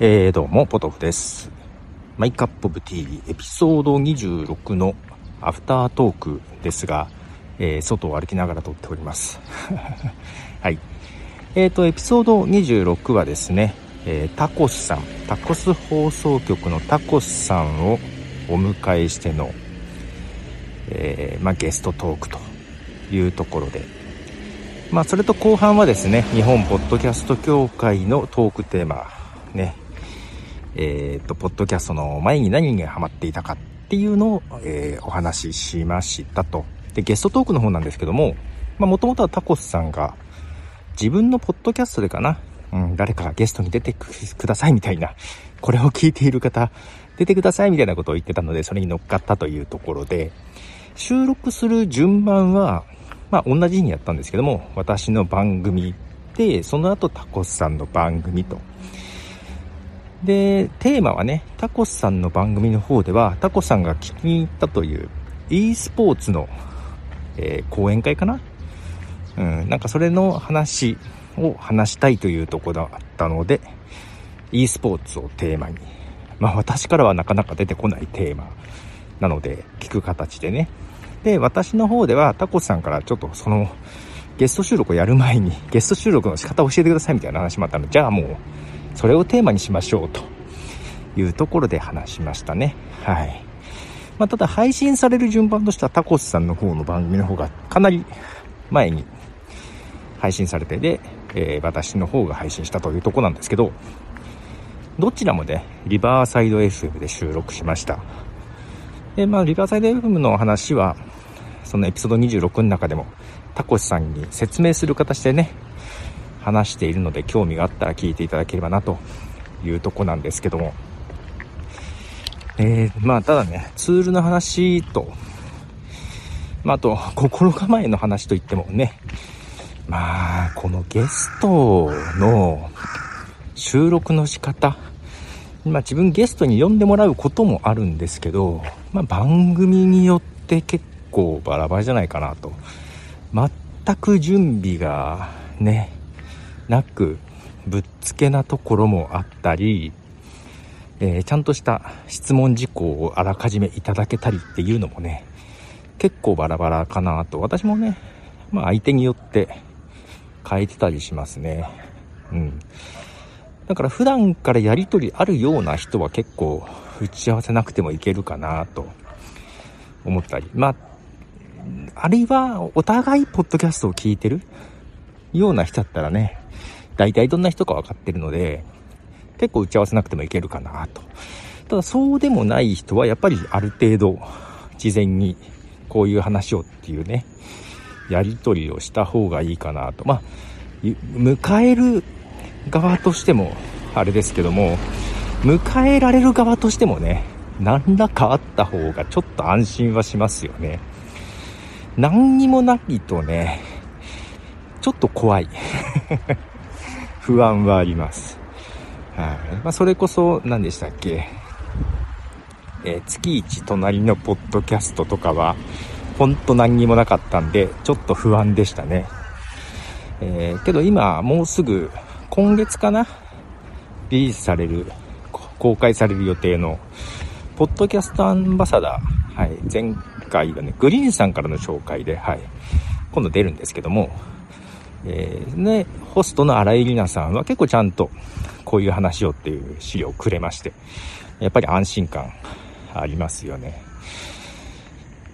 えー、どうも、ポトフです。マイカップオブティーエピソード26のアフタートークですが、えー、外を歩きながら撮っております。はい。えーと、エピソード26はですね、えー、タコスさん、タコス放送局のタコスさんをお迎えしての、えー、まあ、ゲストトークというところで、まあ、それと後半はですね、日本ポッドキャスト協会のトークテーマ、ね、えっ、と、ポッドキャストの前に何がハマっていたかっていうのを、えー、お話ししましたと。で、ゲストトークの方なんですけども、まあ、もともとはタコスさんが、自分のポッドキャストでかな、うん、誰かがゲストに出てくださいみたいな、これを聞いている方、出てくださいみたいなことを言ってたので、それに乗っかったというところで、収録する順番は、まあ、同じ日にやったんですけども、私の番組で、その後タコスさんの番組と。で、テーマはね、タコスさんの番組の方では、タコさんが聞きに行ったという e スポーツの、えー、講演会かな？うん、なんかそれの話を話したいというとこだったので、e スポーツをテーマに、まあ私からはなかなか出てこないテーマなので、聞く形でね。で、私の方ではタコスさんからちょっとその、ゲスト収録をやる前に、ゲスト収録の仕方を教えてくださいみたいな話もあったので、じゃあもう、それをテーマにしましょうというところで話しましたね。はい。まあ、ただ配信される順番としてはタコスさんの方の番組の方がかなり前に配信されてで、えー、私の方が配信したというとこなんですけど、どちらもね、リバーサイド FM で収録しました。で、まあ、リバーサイド FM の話は、そのエピソード26の中でも、タコスさんに説明する形でね、話しているので興味があったら聞いていただければなというとこなんですけども。えー、まあただね、ツールの話と、まああと、心構えの話といってもね、まあ、このゲストの収録の仕方、まあ自分ゲストに呼んでもらうこともあるんですけど、まあ番組によって結構バラバラじゃないかなと。全く準備がね、なく、ぶっつけなところもあったり、えー、ちゃんとした質問事項をあらかじめいただけたりっていうのもね、結構バラバラかなと、私もね、まあ相手によって変えてたりしますね。うん。だから普段からやりとりあるような人は結構打ち合わせなくてもいけるかなと思ったり。まあ、あるいはお互いポッドキャストを聞いてるような人だったらね、大体どんな人か分かってるので、結構打ち合わせなくてもいけるかなと。ただそうでもない人はやっぱりある程度事前にこういう話をっていうね、やり取りをした方がいいかなと。まあ、迎える側としてもあれですけども、迎えられる側としてもね、何らかあった方がちょっと安心はしますよね。何にもないとね、ちょっと怖い。不安はあります。はい。まあ、それこそ、何でしたっけ？えー、月一隣のポッドキャストとかは、ほんと何にもなかったんで、ちょっと不安でしたね。えー、けど今、もうすぐ、今月かな？リリースされる、公開される予定の、ポッドキャストアンバサダー、はい、前回がね、グリーンさんからの紹介で、はい、今度出るんですけども、えー、ね、ホストの新井里奈さんは結構ちゃんとこういう話をっていう資料をくれまして、やっぱり安心感ありますよね。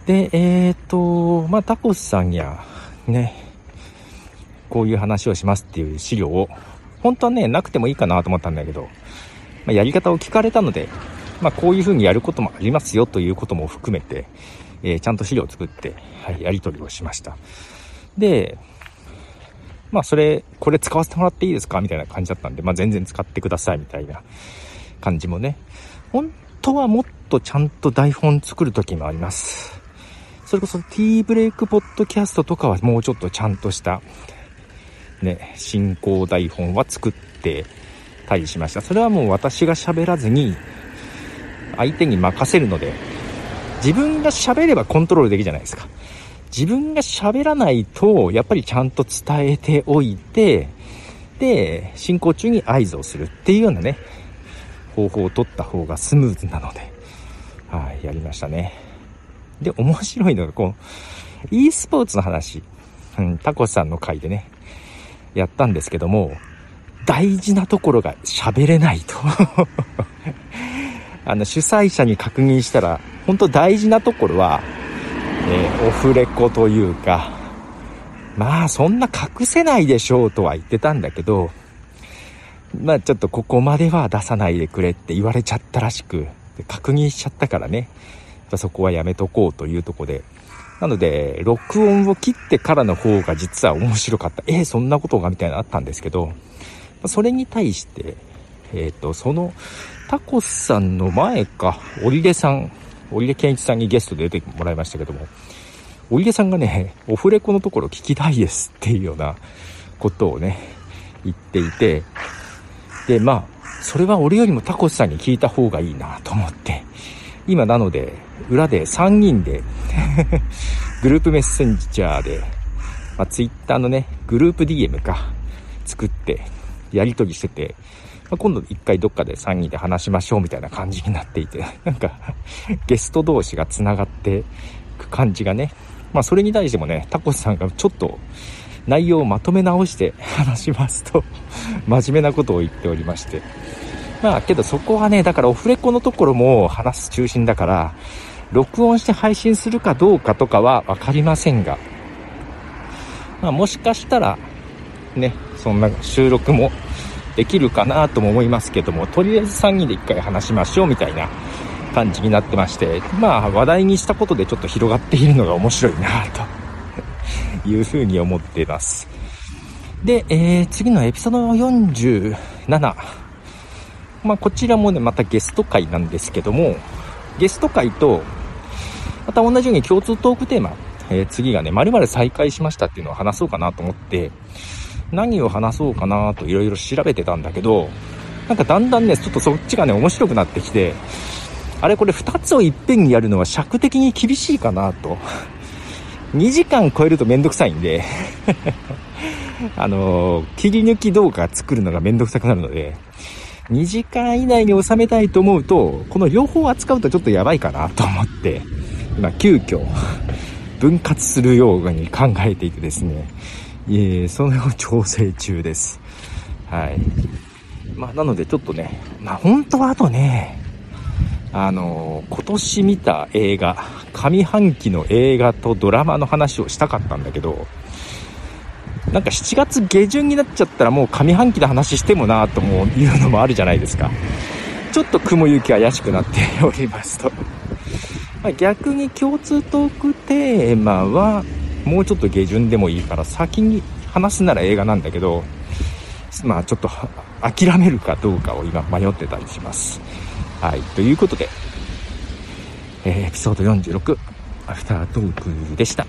で、えっ、ー、と、まあ、タコスさんや、ね、こういう話をしますっていう資料を、本当はね、なくてもいいかなと思ったんだけど、まあ、やり方を聞かれたので、まあ、こういう風にやることもありますよということも含めて、えー、ちゃんと資料を作って、はい、やり取りをしました。で、まあそれ、これ使わせてもらっていいですか？みたいな感じだったんで、まあ全然使ってくださいみたいな感じもね。本当はもっとちゃんと台本作る時もあります。それこそ T ブレイクポッドキャストとかはもうちょっとちゃんとした、ね、進行台本は作ってたりしました。それはもう私が喋らずに、相手に任せるので、自分が喋ればコントロールできるじゃないですか。自分が喋らないと、やっぱりちゃんと伝えておいて、で、進行中に合図をするっていうようなね、方法を取った方がスムーズなので、はい、やりましたね。で、面白いのが、こう、e スポーツの話、うん、タコさんの回でね、やったんですけども、大事なところが喋れないと あの、主催者に確認したら、本当大事なところは、えー、オフレコというか、まあ、そんな隠せないでしょうとは言ってたんだけど、まあ、ちょっとここまでは出さないでくれって言われちゃったらしく、確認しちゃったからね、そこはやめとこうというとこで、なので、録音を切ってからの方が実は面白かった。えー、そんなことがみたいなのあったんですけど、それに対して、えっ、ー、と、その、タコスさんの前か、織出さん、織出健一さんにゲストで出てもらいましたけども、織出さんがね、オフレコのところ聞きたいですっていうようなことをね、言っていて、で、まあ、それは俺よりもタコスさんに聞いた方がいいなと思って、今なので、裏で3人で グループメッセンジャーで、まあ、ツイッターのね、グループ DM か、作って、やりとりしてて、まあ、今度一回どっかで3人で話しましょうみたいな感じになっていて、なんかゲスト同士が繋がっていく感じがね、まあそれに対してもね、タコスさんがちょっと内容をまとめ直して話しますと 真面目なことを言っておりまして、まあけどそこはね、だからオフレコのところも話す中心だから、録音して配信するかどうかとかは分かりませんが、まあもしかしたら、ね、そんな収録もできるかなとも思いますけども、とりあえず3人で1回話しましょうみたいな感じになってまして、まあ話題にしたことでちょっと広がっているのが面白いなと いうふうに思っています。で、えー、次のエピソード47。まあこちらもね、またゲスト会なんですけども、ゲスト会と、また同じように共通トークテーマ、えー、次がね、〇〇再開しましたっていうのを話そうかなと思って、何を話そうかなといろいろ調べてたんだけど、なんかだんだんね、ちょっとそっちがね、面白くなってきて、あれこれ2つをいっぺんにやるのは尺的に厳しいかなと。2時間超えるとめんどくさいんで あのー、切り抜き動画作るのがめんどくさくなるので、2時間以内に収めたいと思うと、この両方扱うとちょっとやばいかなと思って、今急遽、分割するように考えていてですね、えそれを調整中です。はい。まあ、なのでちょっとね、まあ、本当はあとね、あのー、今年見た映画、上半期の映画とドラマの話をしたかったんだけど、なんか7月下旬になっちゃったらもう上半期の話してもなぁともいうのもあるじゃないですか。ちょっと雲行き怪しくなっておりますと。まあ、逆に共通トークテーマは、もうちょっと下旬でもいいから先に話すなら映画なんだけど、まあちょっと諦めるかどうかを今迷ってたりします。はい。ということで、えー、エピソード46、アフタートークでした。